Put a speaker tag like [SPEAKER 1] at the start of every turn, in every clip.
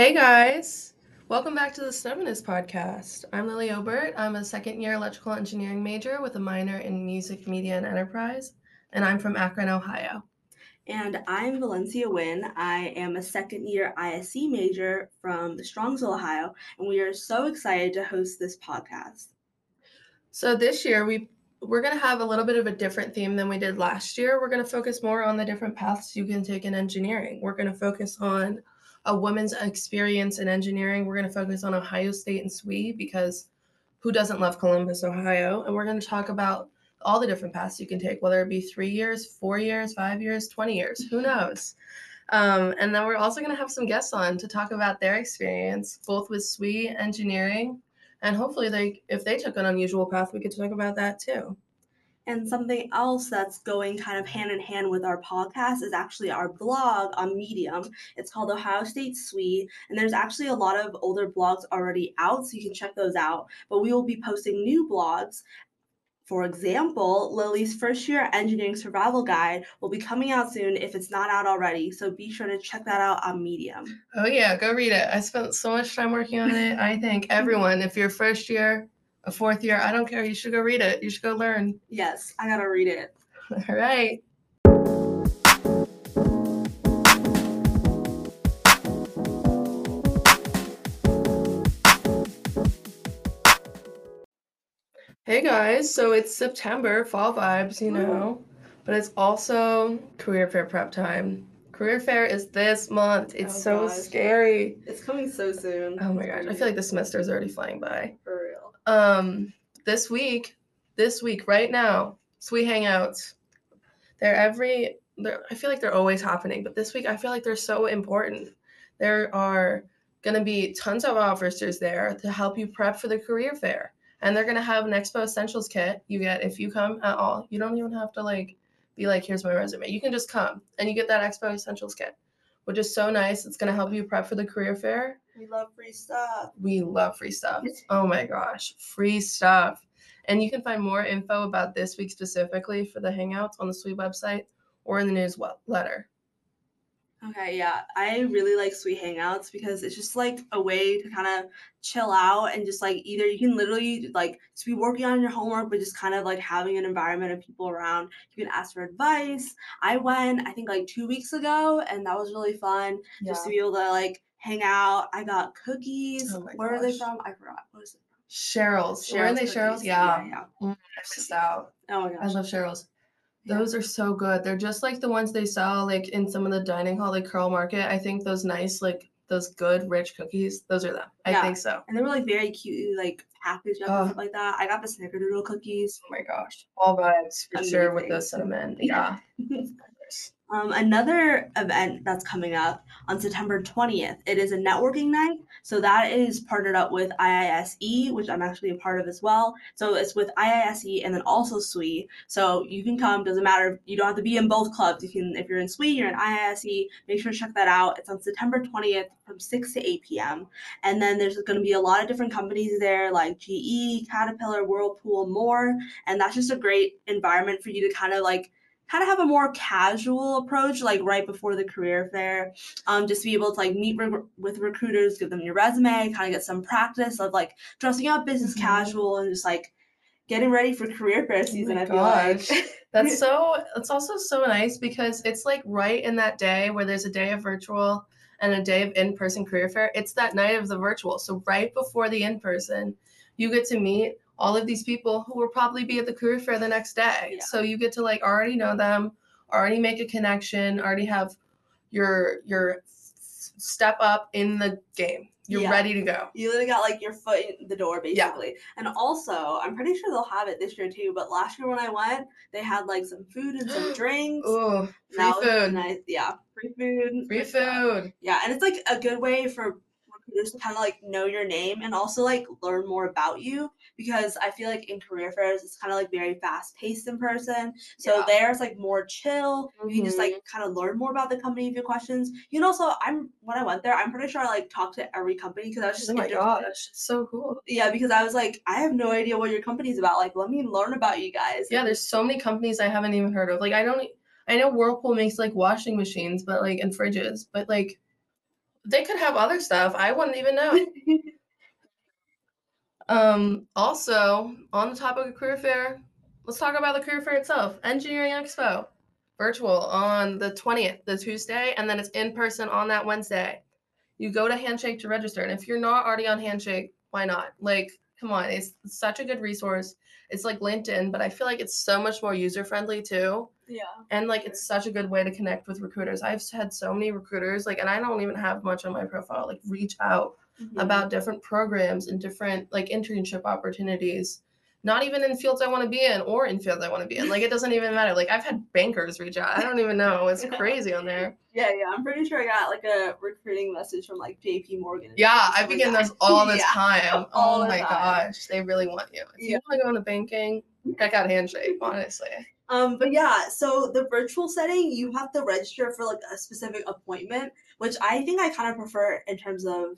[SPEAKER 1] Hey guys, welcome back to the Stubbornness podcast. I'm Lily Obert. I'm a second year electrical engineering major with a minor in music, media, and enterprise, and I'm from Akron, Ohio.
[SPEAKER 2] And I'm Valencia Wynn. I am a second year ISC major from the Strongsville, Ohio, and we are so excited to host this podcast.
[SPEAKER 1] So this year we we're going to have a little bit of a different theme than we did last year. We're going to focus more on the different paths you can take in engineering. We're going to focus on a woman's experience in engineering. We're going to focus on Ohio State and SWE because who doesn't love Columbus, Ohio? And we're going to talk about all the different paths you can take, whether it be three years, four years, five years, 20 years, who knows? Um, and then we're also going to have some guests on to talk about their experience, both with SWE engineering, and hopefully they, if they took an unusual path, we could talk about that too.
[SPEAKER 2] And something else that's going kind of hand in hand with our podcast is actually our blog on Medium. It's called Ohio State SWE, and there's actually a lot of older blogs already out, so you can check those out. But we will be posting new blogs. For example, Lily's first year engineering survival guide will be coming out soon if it's not out already. So be sure to check that out on Medium.
[SPEAKER 1] Oh, yeah, go read it. I spent so much time working on it. I think everyone, if you're first year, a fourth year. I don't care. You should go read it. You should go learn.
[SPEAKER 2] Yes, I gotta read it.
[SPEAKER 1] All right. Hey guys, so it's September, fall vibes, you know, but it's also career fair prep time. Career fair is this month. It's oh, so gosh. scary.
[SPEAKER 2] It's coming so soon.
[SPEAKER 1] Oh my gosh, I feel like the semester is already flying by.
[SPEAKER 2] For.
[SPEAKER 1] Um, this week, this week, right now, SWE Hangouts. They're every, they're, I feel like they're always happening, but this week I feel like they're so important. There are going to be tons of officers there to help you prep for the career fair. And they're going to have an Expo Essentials kit you get if you come at all. You don't even have to like be like, here's my resume. You can just come and you get that Expo Essentials kit, which is so nice. It's going to help you prep for the career fair.
[SPEAKER 2] We love free stuff.
[SPEAKER 1] We love free stuff. Oh my gosh, free stuff. And you can find more info about this week specifically for the Hangouts on the SWE website or in the newsletter.
[SPEAKER 2] Okay, yeah. I really like SWE Hangouts because it's just like a way to kind of chill out and just like either you can literally like just be working on your homework, but just kind of like having an environment of people around. You can ask for advice. I went, I think like two weeks ago, and that was really fun yeah. just to be able to like hang out. I got cookies. Oh Where gosh. are they from? I forgot. What is it?
[SPEAKER 1] Cheryl's. Cheryl's Weren't they Cheryl's? Yeah. yeah, yeah. Mm, I out.
[SPEAKER 2] Oh my gosh. I
[SPEAKER 1] love Cheryl's. Those are so good. They're just like the ones they sell like in some of the dining hall, like Curl Market. I think those nice, like those good rich cookies, those are them. I yeah. think so.
[SPEAKER 2] And they were like very cute, like packaged up oh. and stuff like that. I got the snickerdoodle cookies.
[SPEAKER 1] Oh my gosh. All vibes for Amazing. sure with the cinnamon. Yeah.
[SPEAKER 2] Um, another event that's coming up on September 20th. It is a networking night. So that is partnered up with IISE, which I'm actually a part of as well. So it's with IISE and then also SWE. So you can come, doesn't matter. You don't have to be in both clubs. You can, if you're in SWE, you're in IISE, make sure to check that out. It's on September 20th from 6 to 8 p.m. And then there's going to be a lot of different companies there like GE, Caterpillar, Whirlpool, more. And that's just a great environment for you to kind of like kind of have a more casual approach, like right before the career fair, um, just be able to like meet re- with recruiters, give them your resume, kind of get some practice of like dressing up business mm-hmm. casual and just like getting ready for career fair oh season. Oh I feel gosh. like
[SPEAKER 1] that's so. It's also so nice because it's like right in that day where there's a day of virtual and a day of in-person career fair. It's that night of the virtual. So right before the in-person, you get to meet all of these people who will probably be at the career fair the next day. Yeah. So you get to like already know them, already make a connection, already have your your step up in the game. You're yeah. ready to go.
[SPEAKER 2] You literally got like your foot in the door basically. Yeah. And also, I'm pretty sure they'll have it this year too. But last year when I went, they had like some food and some drinks.
[SPEAKER 1] Oh, free food.
[SPEAKER 2] Nice. Yeah, free food.
[SPEAKER 1] Free food.
[SPEAKER 2] Yeah, and it's like a good way for recruiters kind of like know your name and also like learn more about you because I feel like in career fairs it's kind of like very fast paced in person. So yeah. there's like more chill. Mm-hmm. You can just like mm-hmm. kind of learn more about the company if you have questions. You know, also I'm when I went there, I'm pretty sure I like talked to every company because I was just
[SPEAKER 1] oh my gosh, so cool.
[SPEAKER 2] Yeah, because I was like, I have no idea what your company's about. Like, let me learn about you guys.
[SPEAKER 1] Yeah, there's so many companies I haven't even heard of. Like, I don't. I know Whirlpool makes like washing machines, but like and fridges, but like They could have other stuff. I wouldn't even know. um, also, on the topic of career fair, let's talk about the career fair itself. Engineering Expo, virtual on the 20th, the Tuesday, and then it's in person on that Wednesday. You go to Handshake to register. And if you're not already on Handshake, why not? Like, come on, it's such a good resource. It's like LinkedIn, but I feel like it's so much more user friendly too.
[SPEAKER 2] Yeah.
[SPEAKER 1] And like it's such a good way to connect with recruiters. I've had so many recruiters, like, and I don't even have much on my profile, like reach out
[SPEAKER 2] Mhm.
[SPEAKER 1] about different programs and different like internship opportunities. Not even in fields I want to be in or in fields I want to be in. Like it doesn't even matter. Like I've had bankers reach out. I don't even know. It's crazy on there.
[SPEAKER 2] Yeah, yeah. I'm pretty sure I got like a recruiting message from like JP Morgan.
[SPEAKER 1] Yeah, I begin
[SPEAKER 2] that.
[SPEAKER 1] those all the
[SPEAKER 2] Yeah.
[SPEAKER 1] time.
[SPEAKER 2] all
[SPEAKER 1] oh my
[SPEAKER 2] time.
[SPEAKER 1] gosh. They really want you. If
[SPEAKER 2] Yeah.
[SPEAKER 1] you want to go into banking, check out Handshake, honestly.
[SPEAKER 2] Um, but yeah, so the virtual setting, you have to register for like a specific appointment, which I think I kind of prefer in terms of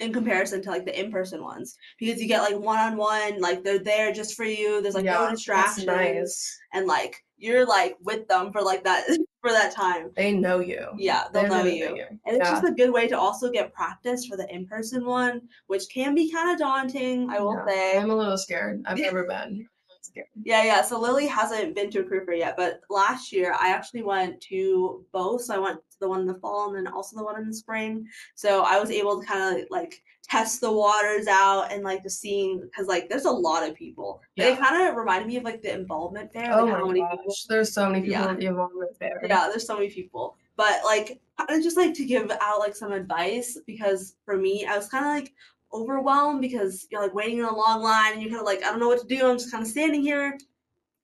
[SPEAKER 2] in comparison to like the in-person ones because you get like one-on-one like they're there just for you there's like no distractions
[SPEAKER 1] nice.
[SPEAKER 2] and like you're like with them for like that for that time
[SPEAKER 1] They know you.
[SPEAKER 2] yeah they'll
[SPEAKER 1] They
[SPEAKER 2] know
[SPEAKER 1] really
[SPEAKER 2] you
[SPEAKER 1] you.
[SPEAKER 2] and it's
[SPEAKER 1] Yeah.
[SPEAKER 2] just a good way to also get practice for the in-person one which can be kind of daunting i will
[SPEAKER 1] Yeah,
[SPEAKER 2] say
[SPEAKER 1] I'm a little scared. I've never been. I'm a little scared.
[SPEAKER 2] Yeah, yeah. So Lily hasn't been to a career fair yet, but last year I actually went to both. So I went to the one in the fall and then also the one in the spring. So I was able to kind of like test the waters out and like just seeing because like there's a lot of people.
[SPEAKER 1] Yeah.
[SPEAKER 2] It kind of reminded me of like the involvement fair.
[SPEAKER 1] Oh
[SPEAKER 2] like how
[SPEAKER 1] my
[SPEAKER 2] many
[SPEAKER 1] gosh,
[SPEAKER 2] people.
[SPEAKER 1] there's so many people
[SPEAKER 2] Yeah.
[SPEAKER 1] with the involvement there.
[SPEAKER 2] Yeah, there's so many people. But like of just like to give out like some advice because for me I was kind of like overwhelmed because you're like waiting in a long line and you're kind of like I don't know what to do. I'm just kind of standing here.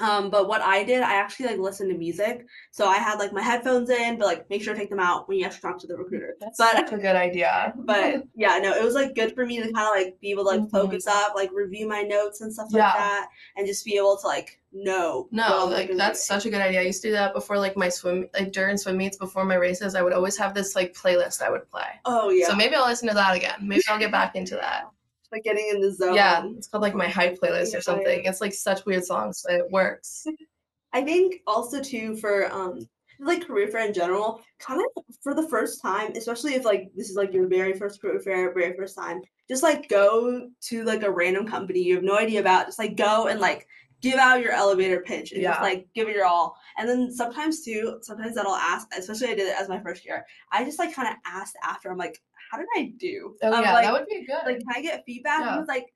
[SPEAKER 2] Um, but what I did, I actually like listened to music. So I had like my headphones in, but like make sure to take them out when you actually talk to the recruiter.
[SPEAKER 1] That's
[SPEAKER 2] but
[SPEAKER 1] such a good idea.
[SPEAKER 2] but yeah, no, it was like good for me to kind of like be able to like
[SPEAKER 1] Mhm.
[SPEAKER 2] focus up, like review my notes and stuff
[SPEAKER 1] Yeah.
[SPEAKER 2] like that, and just be able to like know.
[SPEAKER 1] No, like that's such a good idea. I used to do that before like my swim like during swim meets before my races. I would always have this like playlist I would play.
[SPEAKER 2] Oh yeah,
[SPEAKER 1] So maybe I'll listen to that again. Maybe I'll get back into that.
[SPEAKER 2] like getting in the zone.
[SPEAKER 1] Yeah, it's called like my hype playlist
[SPEAKER 2] Yeah,
[SPEAKER 1] or something. It's like such weird songs, but it works.
[SPEAKER 2] I think also too for um like career fair in general, kind of for the first time, especially if like this is like your very first career fair, very first time, just like go to like a random company you have no idea about, just like go and like give out your elevator pitch and just like give it your all. And then sometimes too, sometimes that I'll ask, especially I did it as my first year. I just like kind of asked after, I'm like, how did I do?
[SPEAKER 1] Oh yeah,
[SPEAKER 2] like,
[SPEAKER 1] that would be good.
[SPEAKER 2] like can I get feedback?
[SPEAKER 1] Yeah.
[SPEAKER 2] And it's like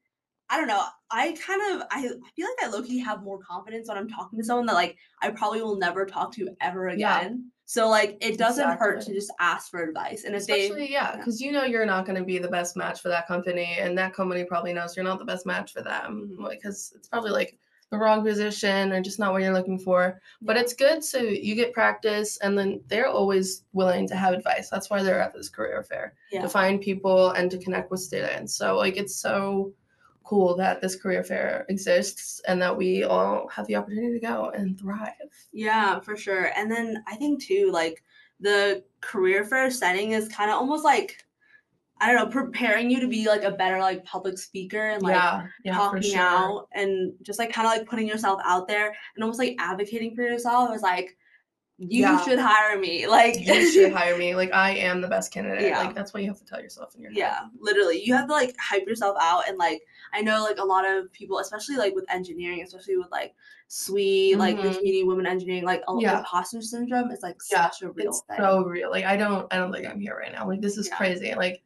[SPEAKER 2] I don't know. I kind of I, I feel like I low key have more confidence when I'm talking to someone that like I probably will never talk to ever
[SPEAKER 1] Yeah.
[SPEAKER 2] again. So like it doesn't hurt to just ask for advice. And if
[SPEAKER 1] Especially,
[SPEAKER 2] they
[SPEAKER 1] yeah,
[SPEAKER 2] yeah.
[SPEAKER 1] because you know you're not going to be the best match for that company, and that company probably knows you're not the best match for them
[SPEAKER 2] mm-hmm.
[SPEAKER 1] because it's probably like the wrong position or just not what you're looking for. But it's good so you get practice, and then they're always willing to have advice. That's why they're at this career fair
[SPEAKER 2] yeah.
[SPEAKER 1] to find people and to connect with students. So like it's so cool that this career fair exists and that we all have the opportunity to go and thrive.
[SPEAKER 2] Yeah, for sure. And then I think too, like the career fair setting is kind of almost like I don't know, preparing you to be like a better like public speaker and like
[SPEAKER 1] yeah, yeah,
[SPEAKER 2] talking
[SPEAKER 1] sure.
[SPEAKER 2] out and just like kind of like putting yourself out there and almost like advocating for yourself. It was like you
[SPEAKER 1] Yeah.
[SPEAKER 2] should hire me. Like
[SPEAKER 1] you should hire me. Like I am the best candidate. Like that's what you have to tell yourself in your head.
[SPEAKER 2] Yeah, literally. You have to like hype yourself out and like I know like a lot of people, especially like with engineering, especially with like SWE, like the
[SPEAKER 1] Mhm.
[SPEAKER 2] community women engineering, like a
[SPEAKER 1] Yeah.
[SPEAKER 2] imposter syndrome is like
[SPEAKER 1] Yeah,
[SPEAKER 2] such a real thing.
[SPEAKER 1] so real. Like I don't I don't think I'm here right now. Like this is crazy. Like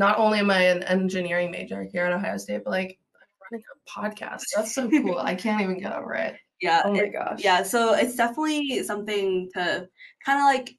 [SPEAKER 1] not only am I an engineering major here at Ohio State, but like I'm running a podcast. That's so cool. I can't even get over it.
[SPEAKER 2] yeah.
[SPEAKER 1] Oh my
[SPEAKER 2] it-
[SPEAKER 1] gosh.
[SPEAKER 2] yeah, so it's definitely something to kind of like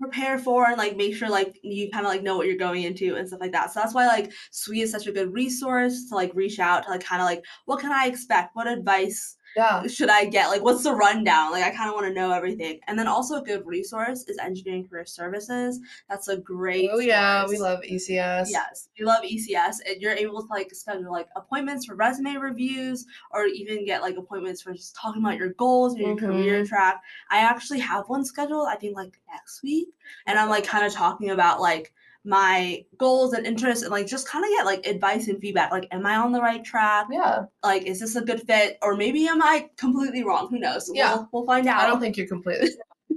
[SPEAKER 2] prepare for and like make sure like you kind of like know what you're going into and stuff like that. So that's why like SWE is such a good resource to like reach out to like kind of like what can I expect? What advice
[SPEAKER 1] Yeah.
[SPEAKER 2] should I get? Like, what's the rundown? Like, I kind of want to know everything. And then also a good resource is Engineering Career Services. That's a great.
[SPEAKER 1] Oh yeah, we love ECS.
[SPEAKER 2] Yes, we love ECS, and you're able to like schedule like appointments for resume reviews, or even get like appointments for just talking about your goals and your career
[SPEAKER 1] Mm-hmm.
[SPEAKER 2] track. I actually have one scheduled. I think like next week, and I'm like kind of talking about like my goals and interests and like just kind of get like advice and feedback like am i on the right track
[SPEAKER 1] Yeah.
[SPEAKER 2] like is this a good fit or maybe am i completely wrong who knows
[SPEAKER 1] Yeah.
[SPEAKER 2] we'll, we'll find out
[SPEAKER 1] I don't think you're completely.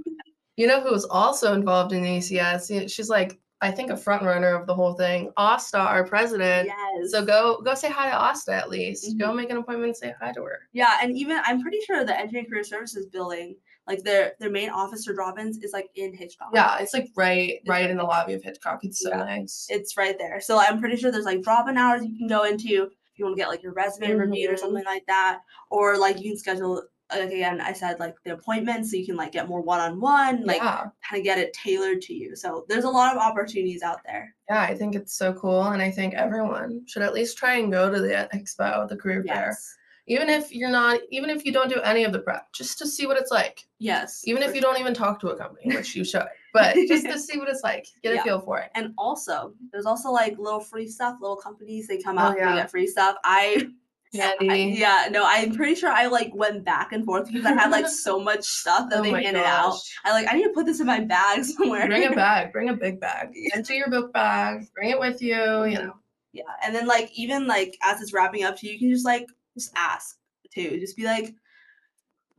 [SPEAKER 1] you know who was also involved in ECS? She's like I think a front runner of the whole thing. Asta, our president.
[SPEAKER 2] yes.
[SPEAKER 1] So go go say hi to Asta at least. Go
[SPEAKER 2] Mhm.
[SPEAKER 1] make an appointment and say hi to her.
[SPEAKER 2] Yeah, and even I'm pretty sure the Engineering Career Services building, like their their main office for drop-ins is like in Hitchcock.
[SPEAKER 1] Yeah, it's like right
[SPEAKER 2] It's
[SPEAKER 1] right in the lobby of Hitchcock. It's so
[SPEAKER 2] Yeah.
[SPEAKER 1] nice.
[SPEAKER 2] It's right there. So I'm pretty sure there's like drop-in hours you can go into if you want to get like your resume reviewed or
[SPEAKER 1] Mhm.
[SPEAKER 2] something like that. Or like you can schedule like again, I said like the appointment so you can like get more one-on-one, like
[SPEAKER 1] yeah.
[SPEAKER 2] kind of get it tailored to you. So there's a lot of opportunities out there.
[SPEAKER 1] Yeah, I think it's so cool. And I think everyone should at least try and go to the expo, the career fair. Even if you're not even if you don't do any of the prep, just to see what it's like.
[SPEAKER 2] Yes.
[SPEAKER 1] Even if you don't even talk to a company, which you should. But just to see what it's like. Get
[SPEAKER 2] Yeah.
[SPEAKER 1] a feel for it.
[SPEAKER 2] And also, there's also like little free stuff, little companies they come
[SPEAKER 1] Oh,
[SPEAKER 2] out and
[SPEAKER 1] yeah.
[SPEAKER 2] they get free stuff. I, I- yeah, no, I'm pretty sure I like went back and forth because I had like so much stuff that
[SPEAKER 1] Oh
[SPEAKER 2] they handed out. I like I need to put this in my bag somewhere.
[SPEAKER 1] Bring a bag. Bring a big bag. Empty your book bag. Bring it with you. You mm-hmm. know.
[SPEAKER 2] yeah, and then like even like as it's wrapping up, too, you can just like just ask too. Just be like,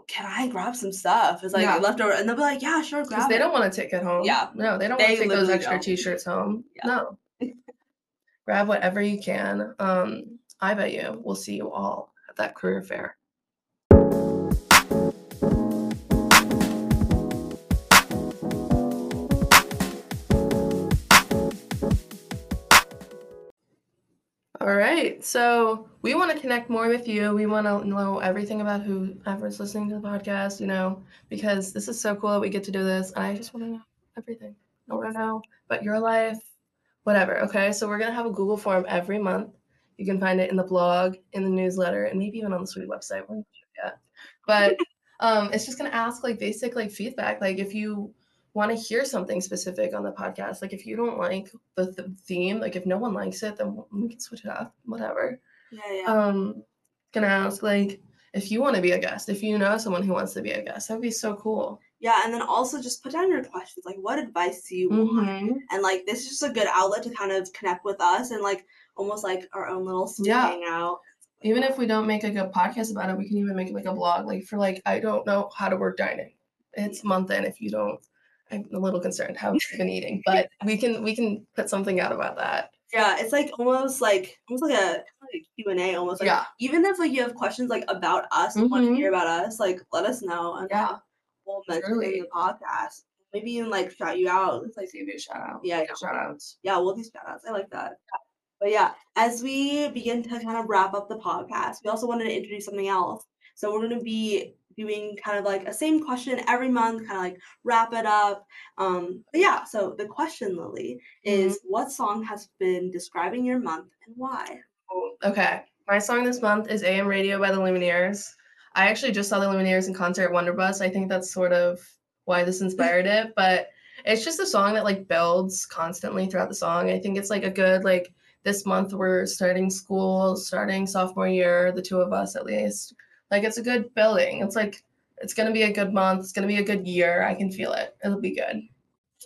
[SPEAKER 2] "Can I grab some stuff?" It's like
[SPEAKER 1] Yeah.
[SPEAKER 2] leftover, and they'll be like, "Yeah, sure,
[SPEAKER 1] Because
[SPEAKER 2] grab
[SPEAKER 1] they
[SPEAKER 2] it."
[SPEAKER 1] don't want to take it home.
[SPEAKER 2] Yeah.
[SPEAKER 1] No, they don't
[SPEAKER 2] They
[SPEAKER 1] want to take those extra
[SPEAKER 2] don't.
[SPEAKER 1] t-shirts home.
[SPEAKER 2] Yeah.
[SPEAKER 1] No. Grab whatever you can. Um, I bet you we'll see you all at that career fair. All right. So we want to connect more with you. We want to know everything about whoever's listening to the podcast, you know, because this is so cool that we get to do this. And I just want to know everything. I want to know about your life, whatever. Okay. So we're going to have a Google form every month. You can find it in the blog, in the newsletter, and maybe even on the SWE website. We're not sure yet. But um, it's just going to ask like basic like feedback. Like if you want to hear something specific on the podcast, like if you don't like the th- theme, like if no one likes it, then we can switch it up, whatever.
[SPEAKER 2] Yeah, yeah.
[SPEAKER 1] Um, gonna ask like if you want to be a guest, if you know someone who wants to be a guest, that'd be so cool.
[SPEAKER 2] yeah, and then also just put down your questions. Like, what advice do you want?
[SPEAKER 1] Mhm.
[SPEAKER 2] and like this is just a good outlet to kind of connect with us and like almost like our own little
[SPEAKER 1] Yeah.
[SPEAKER 2] hangout.
[SPEAKER 1] Even if we don't make like a podcast about it, we can even make like a blog, like for like I don't know how to work dining. It's month in. If you don't, I'm a little concerned how you've been eating, but we can we can put something out about that.
[SPEAKER 2] Yeah, it's like almost like almost like a like Q and A almost like
[SPEAKER 1] Yeah.
[SPEAKER 2] even if like you have questions like about us and want to
[SPEAKER 1] Mhm.
[SPEAKER 2] hear about us, like let us know and
[SPEAKER 1] Yeah.
[SPEAKER 2] we'll mention it in the podcast. Maybe even like shout you out. It's like
[SPEAKER 1] give you a shout out.
[SPEAKER 2] Yeah, yeah.
[SPEAKER 1] shout outs.
[SPEAKER 2] yeah, we'll do shout outs. I like that. But yeah, as we begin to kind of wrap up the podcast, we also wanted to introduce something else. So we're gonna be doing kind of like a same question every month, kind of like wrap it up. Um, but yeah, so the question, Lily, is what song has been describing your month and why?
[SPEAKER 1] Okay. My song this month is AM Radio by the Lumineers. I actually just saw the Lumineers in concert at Wonderbus. I think that's sort of why this inspired it, but it's just a song that like builds constantly throughout the song. I think it's like a good like this month we're starting school, starting sophomore year, the two of us at least. Like it's a good building. It's like it's going to be a good month. It's going to be a good year. I can feel it. It'll be good.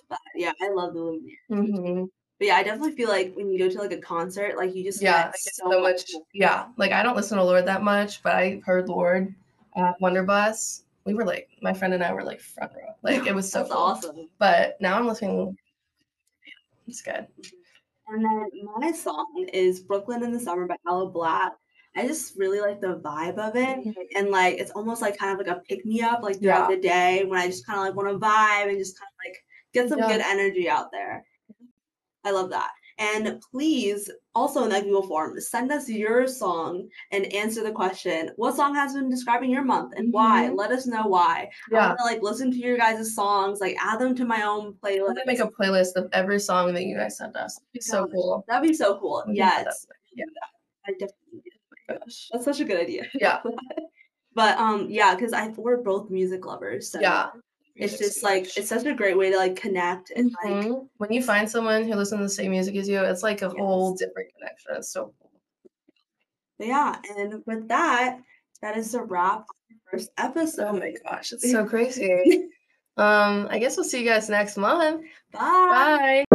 [SPEAKER 2] But yeah, I love the Lumineers.
[SPEAKER 1] Mm-hmm.
[SPEAKER 2] But yeah, I definitely feel like when you go to like a concert, like you just
[SPEAKER 1] yeah,
[SPEAKER 2] get
[SPEAKER 1] I
[SPEAKER 2] so,
[SPEAKER 1] so much. Yeah, like I don't listen to Lorde that much, but I heard Lorde at Wonderbus. We were like, my friend and I were like front row. Like it was so cool.
[SPEAKER 2] awesome.
[SPEAKER 1] But now I'm listening. It's good.
[SPEAKER 2] And then my song is Brooklyn in the Summer by Aloe Blacc. I just really like the vibe of it. And like it's almost like kind of like a pick me up like
[SPEAKER 1] Yeah.
[SPEAKER 2] throughout the day when I just kind of like want to vibe and just kind of like get some
[SPEAKER 1] Yeah.
[SPEAKER 2] good energy out there. I love that. And please also in that Google form, send us your song and answer the question. What song has been describing your month and why?
[SPEAKER 1] Mhm.
[SPEAKER 2] Let us know why. I
[SPEAKER 1] Yeah.
[SPEAKER 2] want to like listen to your guys' songs, like add them to my own
[SPEAKER 1] I'm
[SPEAKER 2] playlist.
[SPEAKER 1] make a playlist of every song that you guys sent us. It'd be so cool.
[SPEAKER 2] That'd be so cool.
[SPEAKER 1] Can
[SPEAKER 2] Yeah,
[SPEAKER 1] put that
[SPEAKER 2] it's,
[SPEAKER 1] Yeah.
[SPEAKER 2] I definitely.
[SPEAKER 1] Gosh.
[SPEAKER 2] That's such a good idea.
[SPEAKER 1] Yeah.
[SPEAKER 2] But um, yeah, because I we're both music lovers, so
[SPEAKER 1] Yeah.
[SPEAKER 2] it's
[SPEAKER 1] Music's
[SPEAKER 2] just like it's such a great way to like connect and like
[SPEAKER 1] Mhm. when you find someone who listens to the same music as you, it's like a whole different connection. It's so cool.
[SPEAKER 2] yeah. And with that, that is a wrap on the first episode.
[SPEAKER 1] Oh my gosh, it's so crazy. um, I guess we'll see you guys next month.
[SPEAKER 2] Bye.
[SPEAKER 1] Bye.